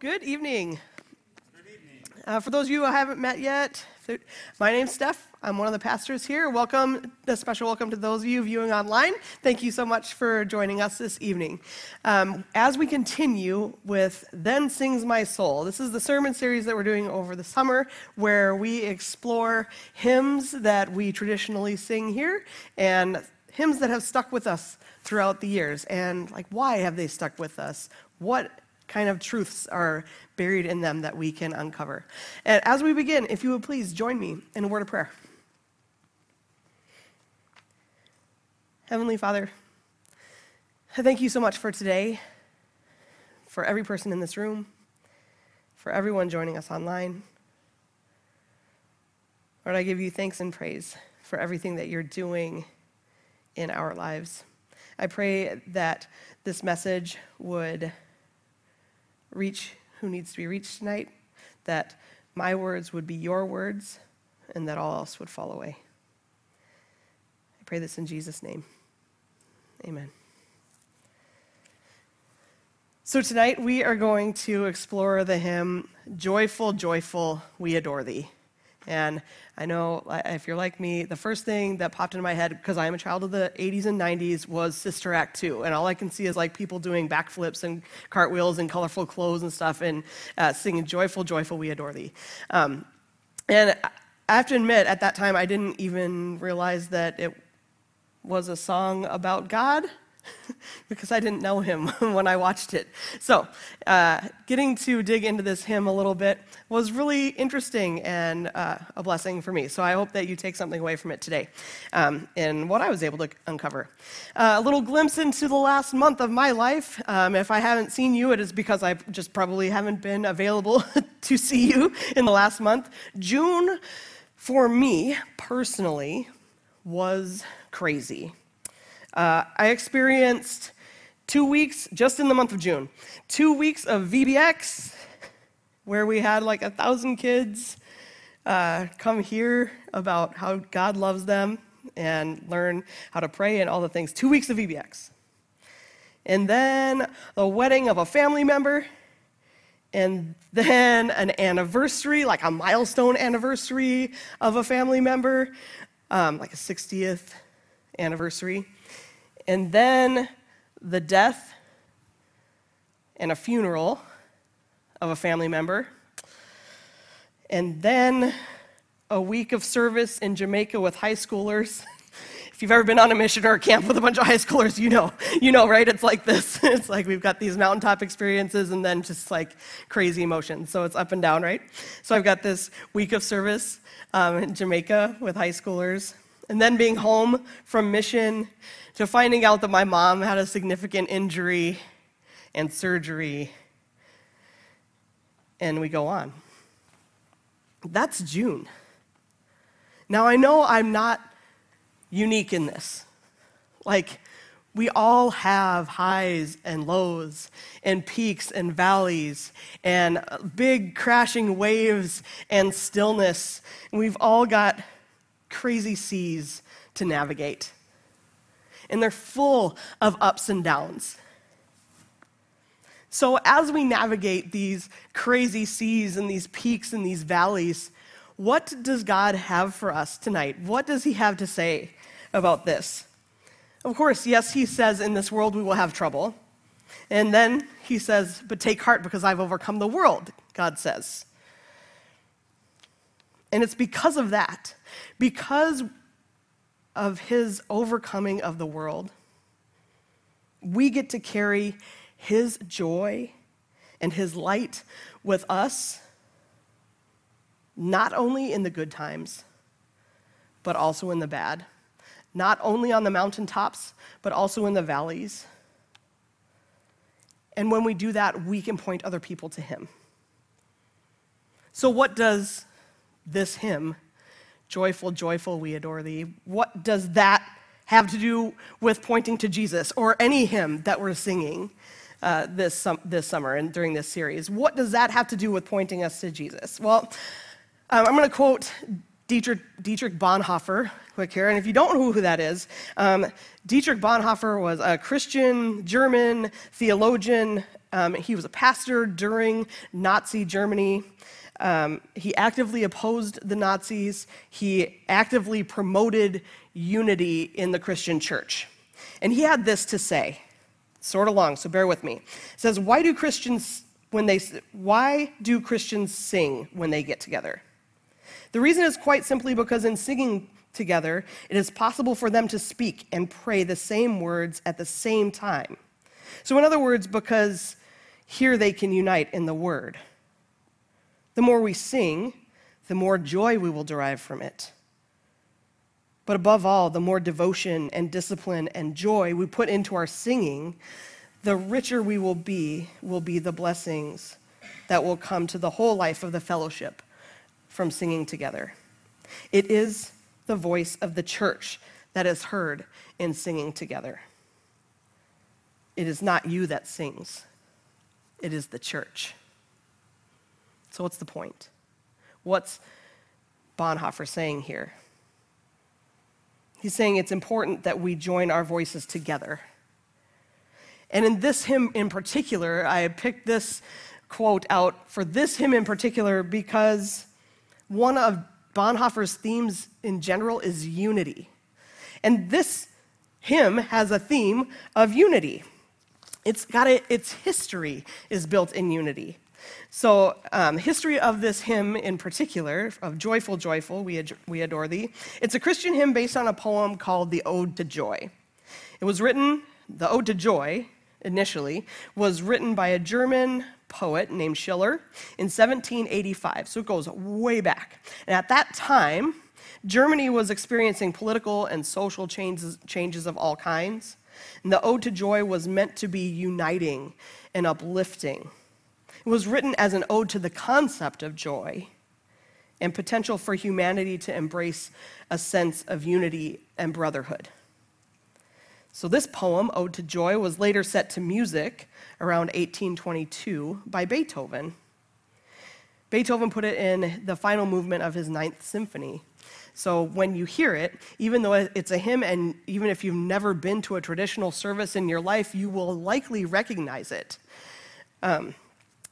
Good evening. Uh, for those of you who haven't met yet, my name's Steph. I'm one of the pastors here. Welcome, a special welcome to those of you viewing online. Thank you so much for joining us this evening. Um, as we continue with Then Sings My Soul, this is the sermon series that we're doing over the summer where we explore hymns that we traditionally sing here and hymns that have stuck with us throughout the years. And, like, why have they stuck with us? What kind of truths are buried in them that we can uncover. And as we begin, if you would please join me in a word of prayer. Heavenly Father, I thank you so much for today, for every person in this room, for everyone joining us online. Lord, I give you thanks and praise for everything that you're doing in our lives. I pray that this message would reach who needs to be reached tonight, that my words would be your words, and that all else would fall away. I pray this in Jesus' name. Amen. So, tonight we are going to explore the hymn, Joyful, Joyful, We Adore Thee. And I know if you're like me, the first thing that popped into my head, because I am a child of the 80s and 90s, was Sister Act 2. And all I can see is like people doing backflips and cartwheels and colorful clothes and stuff and uh, singing Joyful, Joyful, We Adore Thee. Um, and I have to admit, at that time, I didn't even realize that it was a song about God. because I didn't know him when I watched it. So, uh, getting to dig into this hymn a little bit was really interesting and uh, a blessing for me. So, I hope that you take something away from it today um, and what I was able to uncover. Uh, a little glimpse into the last month of my life. Um, if I haven't seen you, it is because I just probably haven't been available to see you in the last month. June, for me personally, was crazy. Uh, I experienced two weeks just in the month of June, two weeks of VBX, where we had like a thousand kids uh, come here about how God loves them and learn how to pray and all the things. Two weeks of VBX. And then the wedding of a family member, and then an anniversary, like a milestone anniversary of a family member, um, like a 60th anniversary and then the death and a funeral of a family member, and then a week of service in Jamaica with high schoolers. if you've ever been on a mission or a camp with a bunch of high schoolers, you know, you know, right? It's like this. It's like we've got these mountaintop experiences and then just like crazy emotions. So it's up and down, right? So I've got this week of service um, in Jamaica with high schoolers, and then being home from mission to finding out that my mom had a significant injury and surgery, and we go on. That's June. Now, I know I'm not unique in this. Like, we all have highs and lows, and peaks and valleys, and big crashing waves and stillness. We've all got crazy seas to navigate and they're full of ups and downs. So, as we navigate these crazy seas and these peaks and these valleys, what does God have for us tonight? What does He have to say about this? Of course, yes, He says, In this world we will have trouble. And then He says, But take heart because I've overcome the world, God says. And it's because of that, because of his overcoming of the world, we get to carry his joy and his light with us, not only in the good times, but also in the bad. Not only on the mountaintops, but also in the valleys. And when we do that, we can point other people to him. So, what does this hymn Joyful, joyful, we adore thee. What does that have to do with pointing to Jesus or any hymn that we're singing uh, this, sum- this summer and during this series? What does that have to do with pointing us to Jesus? Well, um, I'm going to quote Dietrich, Dietrich, Bonhoeffer quick here. And if you don't know who that is, um, Dietrich Bonhoeffer was a Christian German theologian um, he was a pastor during Nazi Germany. Um, he actively opposed the Nazis. He actively promoted unity in the Christian church. And he had this to say, sort of long, so bear with me. It says, Why do Christians when they why do Christians sing when they get together? The reason is quite simply because in singing together, it is possible for them to speak and pray the same words at the same time. So, in other words, because here they can unite in the word. The more we sing, the more joy we will derive from it. But above all, the more devotion and discipline and joy we put into our singing, the richer we will be, will be the blessings that will come to the whole life of the fellowship from singing together. It is the voice of the church that is heard in singing together. It is not you that sings, it is the church. So, what's the point? What's Bonhoeffer saying here? He's saying it's important that we join our voices together. And in this hymn in particular, I picked this quote out for this hymn in particular because one of Bonhoeffer's themes in general is unity. And this hymn has a theme of unity. It's got a, its history is built in unity. So, um, history of this hymn in particular, of Joyful, Joyful, we, ad- we Adore Thee, it's a Christian hymn based on a poem called The Ode to Joy. It was written, the Ode to Joy, initially, was written by a German poet named Schiller in 1785. So it goes way back. And at that time, Germany was experiencing political and social changes, changes of all kinds. And the Ode to Joy was meant to be uniting and uplifting. Was written as an ode to the concept of joy and potential for humanity to embrace a sense of unity and brotherhood. So, this poem, Ode to Joy, was later set to music around 1822 by Beethoven. Beethoven put it in the final movement of his Ninth Symphony. So, when you hear it, even though it's a hymn, and even if you've never been to a traditional service in your life, you will likely recognize it. Um,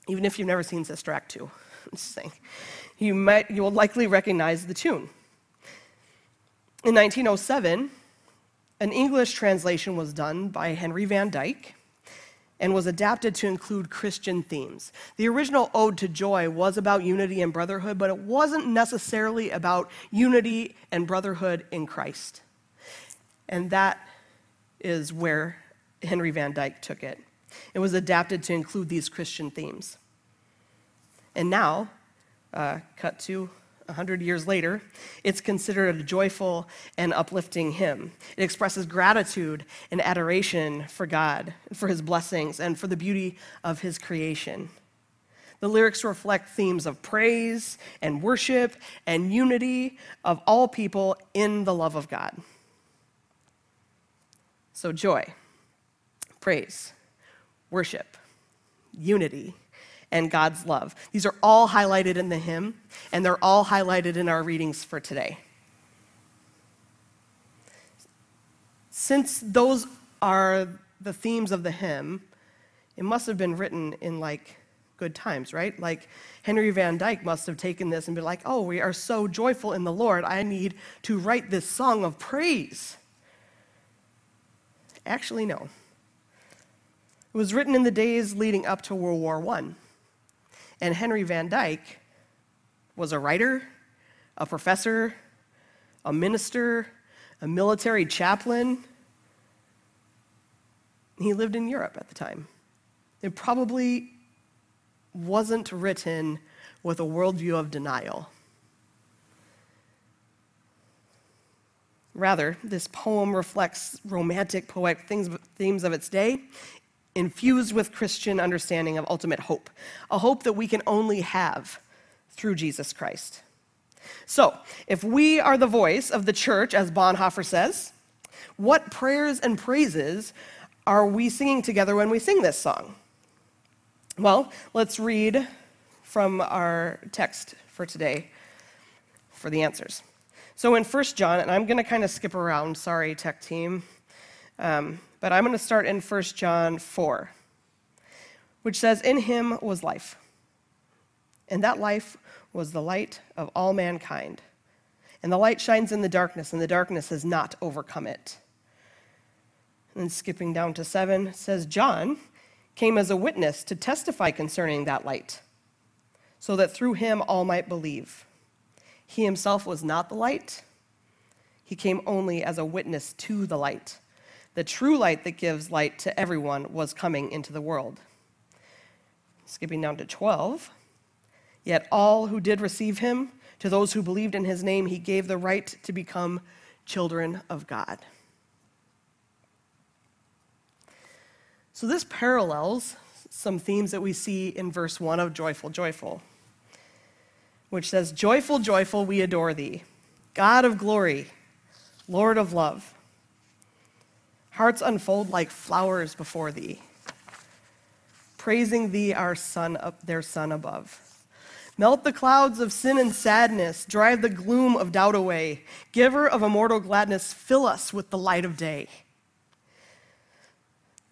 even if you've never seen Sister Act 2. I'm just saying. You, might, you will likely recognize the tune. In 1907, an English translation was done by Henry Van Dyke and was adapted to include Christian themes. The original Ode to Joy was about unity and brotherhood, but it wasn't necessarily about unity and brotherhood in Christ. And that is where Henry Van Dyke took it. It was adapted to include these Christian themes. And now, uh, cut to 100 years later, it's considered a joyful and uplifting hymn. It expresses gratitude and adoration for God, for his blessings, and for the beauty of his creation. The lyrics reflect themes of praise and worship and unity of all people in the love of God. So, joy, praise, worship, unity, and God's love. These are all highlighted in the hymn, and they're all highlighted in our readings for today. Since those are the themes of the hymn, it must have been written in like good times, right? Like Henry Van Dyke must have taken this and been like, oh, we are so joyful in the Lord, I need to write this song of praise. Actually, no. It was written in the days leading up to World War I. And Henry Van Dyke was a writer, a professor, a minister, a military chaplain. He lived in Europe at the time. It probably wasn't written with a worldview of denial. Rather, this poem reflects romantic poetic themes of its day infused with Christian understanding of ultimate hope, a hope that we can only have through Jesus Christ. So, if we are the voice of the church, as Bonhoeffer says, what prayers and praises are we singing together when we sing this song? Well, let's read from our text for today for the answers. So in 1 John, and I'm going to kind of skip around, sorry, tech team. Um, but I'm going to start in 1 John 4. which says, In him was life, and that life was the light of all mankind. And the light shines in the darkness, and the darkness has not overcome it. And then skipping down to seven, says, John came as a witness to testify concerning that light, so that through him all might believe. He himself was not the light, he came only as a witness to the light. The true light that gives light to everyone was coming into the world. Skipping down to 12. Yet all who did receive him, to those who believed in his name, he gave the right to become children of God. So this parallels some themes that we see in verse 1 of Joyful, Joyful, which says, Joyful, joyful, we adore thee, God of glory, Lord of love. Hearts unfold like flowers before thee praising thee, our Son, up their Son above. Melt the clouds of sin and sadness, drive the gloom of doubt away. Giver of immortal gladness, fill us with the light of day.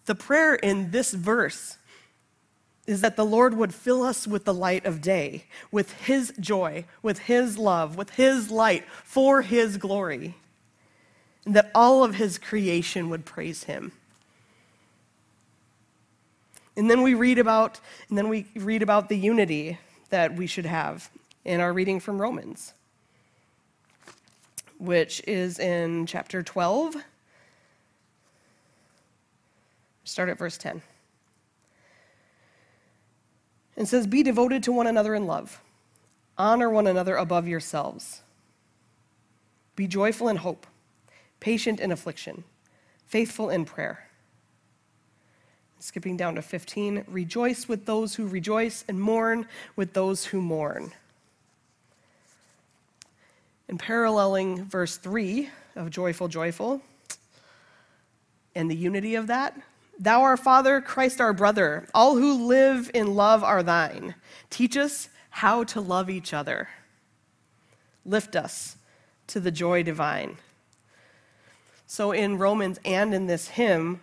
The prayer in this verse is that the Lord would fill us with the light of day, with His joy, with His love, with His light, for His glory, and that all of His creation would praise Him. And then we read about, and then we read about the unity that we should have in our reading from Romans, which is in chapter 12. Start at verse 10. It says, Be devoted to one another in love, honor one another above yourselves. Be joyful in hope, patient in affliction, faithful in prayer. Skipping down to 15, rejoice with those who rejoice and mourn with those who mourn. And paralleling verse 3 of Joyful, Joyful, and the unity of that, Thou our Father, Christ our brother, all who live in love are thine. Teach us how to love each other. Lift us to the joy divine. So in Romans and in this hymn,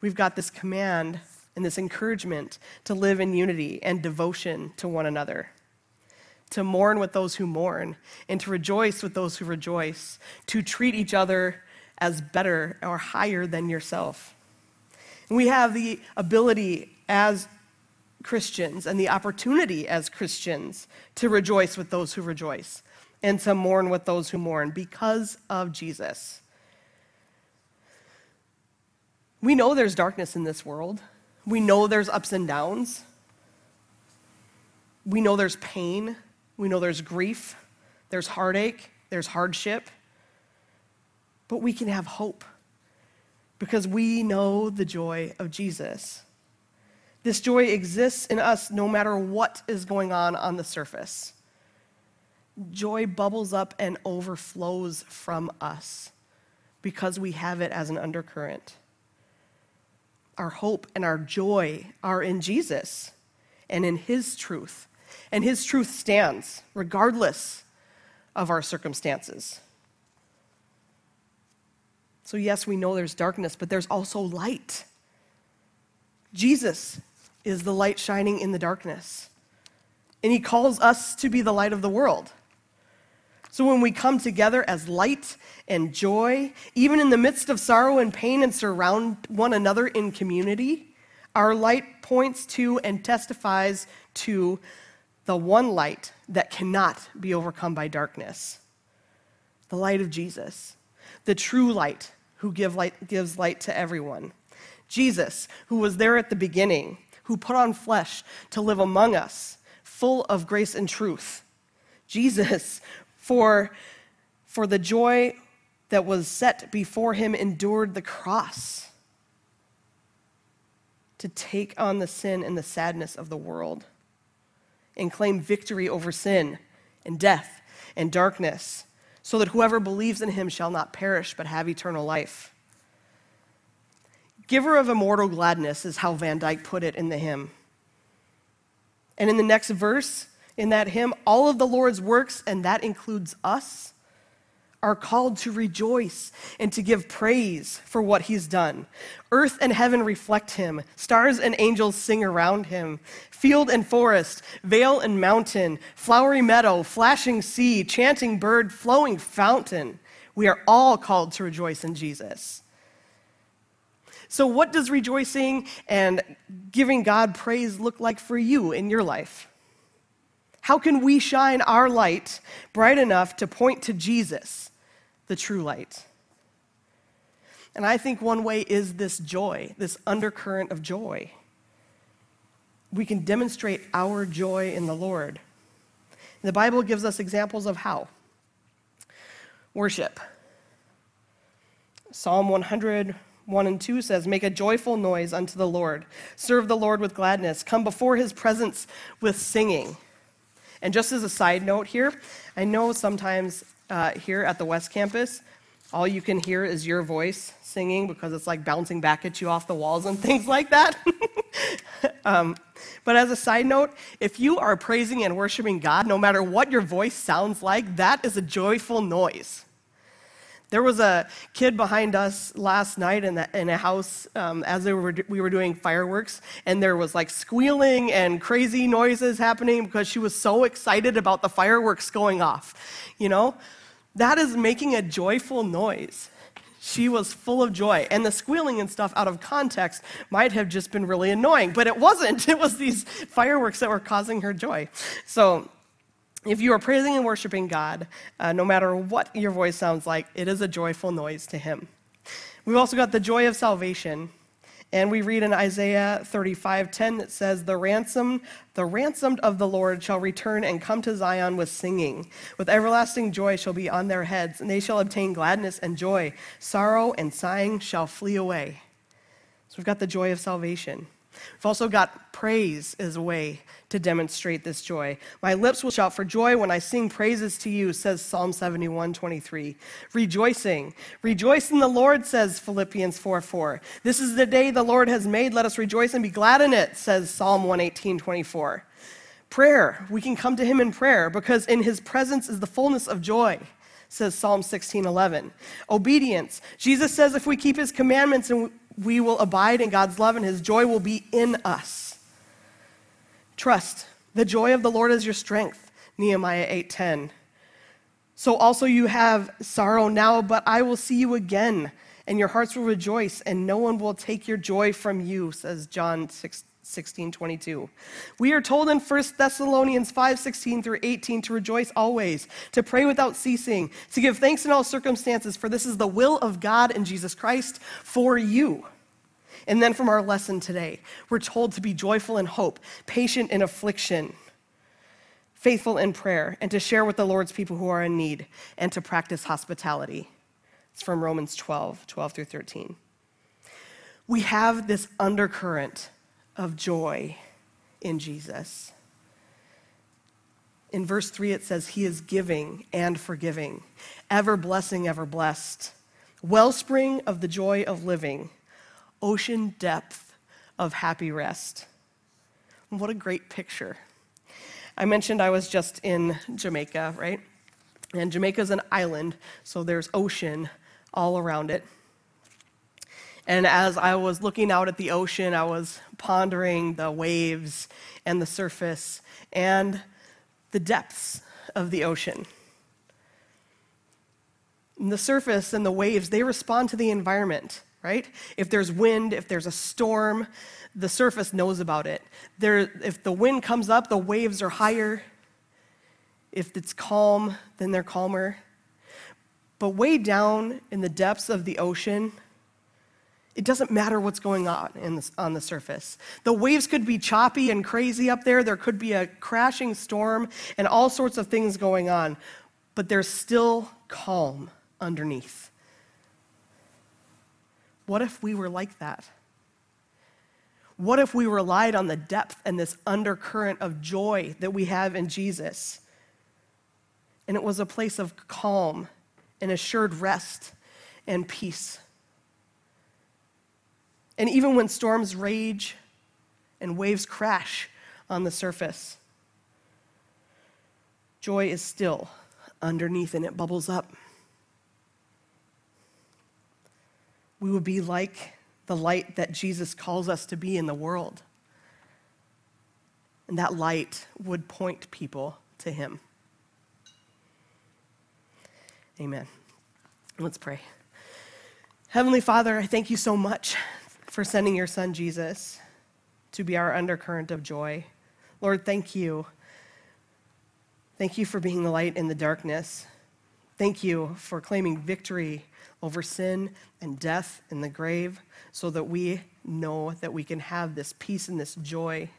we've got this command and this encouragement to live in unity and devotion to one another, to mourn with those who mourn, and to rejoice with those who rejoice, to treat each other as better or higher than yourself. And we have the ability as Christians and the opportunity as Christians to rejoice with those who rejoice and to mourn with those who mourn because of Jesus. We know there's darkness in this world. We know there's ups and downs. We know there's pain. We know there's grief. There's heartache. There's hardship. But we can have hope because we know the joy of Jesus. This joy exists in us no matter what is going on on the surface. Joy bubbles up and overflows from us because we have it as an undercurrent our hope and our joy are in Jesus and in His truth. And His truth stands regardless of our circumstances. So, yes, we know there's darkness, but there's also light. Jesus is the light shining in the darkness, and He calls us to be the light of the world. So when we come together as light and joy, even in the midst of sorrow and pain, and surround one another in community, our light points to and testifies to the one light that cannot be overcome by darkness the light of Jesus, the true light who give light, gives light to everyone. Jesus, who was there at the beginning, who put on flesh to live among us, full of grace and truth. Jesus, for, for the joy that was set before him endured the cross to take on the sin and the sadness of the world and claim victory over sin and death and darkness, so that whoever believes in him shall not perish but have eternal life. Giver of immortal gladness is how Van Dyke put it in the hymn. And in the next verse, in that hymn, all of the Lord's works, and that includes us, are called to rejoice and to give praise for what he's done. Earth and heaven reflect him, stars and angels sing around him. Field and forest, vale and mountain, flowery meadow, flashing sea, chanting bird, flowing fountain. We are all called to rejoice in Jesus. So, what does rejoicing and giving God praise look like for you in your life? How can we shine our light bright enough to point to Jesus, the true light? And I think one way is this joy, this undercurrent of joy. We can demonstrate our joy in the Lord. The Bible gives us examples of how. Worship. Psalm 100, 1 and 2 says, Make a joyful noise unto the Lord. Serve the Lord with gladness. Come before his presence with singing. And just as a side note here, I know sometimes uh, here at the West Campus, all you can hear is your voice singing because it's like bouncing back at you off the walls and things like that. um, but as a side note, if you are praising and worshiping God, no matter what your voice sounds like, that is a joyful noise. There was a kid behind us last night in, the, in a house um, as were, we were doing fireworks, and there was like squealing and crazy noises happening because she was so excited about the fireworks going off. You know, that is making a joyful noise. She was full of joy. And the squealing and stuff out of context might have just been really annoying, but it wasn't. It was these fireworks that were causing her joy. So if you are praising and worshiping God, uh, no matter what your voice sounds like, it is a joyful noise to Him. We've also got the joy of salvation. And we read in Isaiah 35:10 that says, "The ransom, the ransomed of the Lord shall return and come to Zion with singing. With everlasting joy shall be on their heads, and they shall obtain gladness and joy. Sorrow and sighing shall flee away." So we've got the joy of salvation. We've also got praise as a way to demonstrate this joy. My lips will shout for joy when I sing praises to you, says Psalm 71 23. Rejoicing. Rejoice in the Lord, says Philippians 4 4. This is the day the Lord has made. Let us rejoice and be glad in it, says Psalm 118 24. Prayer. We can come to him in prayer because in his presence is the fullness of joy says Psalm 16 11. Obedience. Jesus says if we keep his commandments and we will abide in God's love and his joy will be in us. Trust. The joy of the Lord is your strength. Nehemiah 8:10. So also you have sorrow now, but I will see you again, and your hearts will rejoice, and no one will take your joy from you, says John 6, 16, 22. We are told in 1 Thessalonians 5, 16 through 18 to rejoice always, to pray without ceasing, to give thanks in all circumstances, for this is the will of God in Jesus Christ for you. And then from our lesson today, we're told to be joyful in hope, patient in affliction, faithful in prayer, and to share with the Lord's people who are in need, and to practice hospitality. It's from Romans 12, 12 through 13. We have this undercurrent of joy in Jesus. In verse 3, it says, He is giving and forgiving, ever blessing, ever blessed, wellspring of the joy of living, ocean depth of happy rest. What a great picture. I mentioned I was just in Jamaica, right? And Jamaica's an island, so there's ocean all around it. And as I was looking out at the ocean, I was pondering the waves and the surface and the depths of the ocean. And the surface and the waves, they respond to the environment, right? If there's wind, if there's a storm, the surface knows about it. There, if the wind comes up, the waves are higher. If it's calm, then they're calmer. But way down in the depths of the ocean, it doesn't matter what's going on the, on the surface. The waves could be choppy and crazy up there. There could be a crashing storm and all sorts of things going on, but there's still calm underneath. What if we were like that? What if we relied on the depth and this undercurrent of joy that we have in Jesus? And it was a place of calm and assured rest and peace. And even when storms rage and waves crash on the surface, joy is still underneath and it bubbles up. we would be like the light that Jesus calls us to be in the world. And that light would point people to him. Amen. Let's pray. Heavenly Father, I thank you so much for sending your son Jesus to be our undercurrent of joy. Lord, thank you. Thank you for being the light in the darkness. Thank you for claiming victory over sin and death and the grave so that we know that we can have this peace and this joy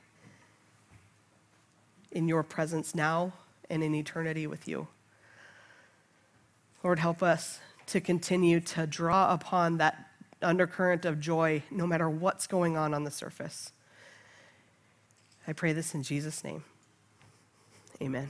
in your presence now and in eternity with you. Lord, help us to continue to draw upon that undercurrent of joy no matter what's going on on the surface. I pray this in Jesus' name. Amen.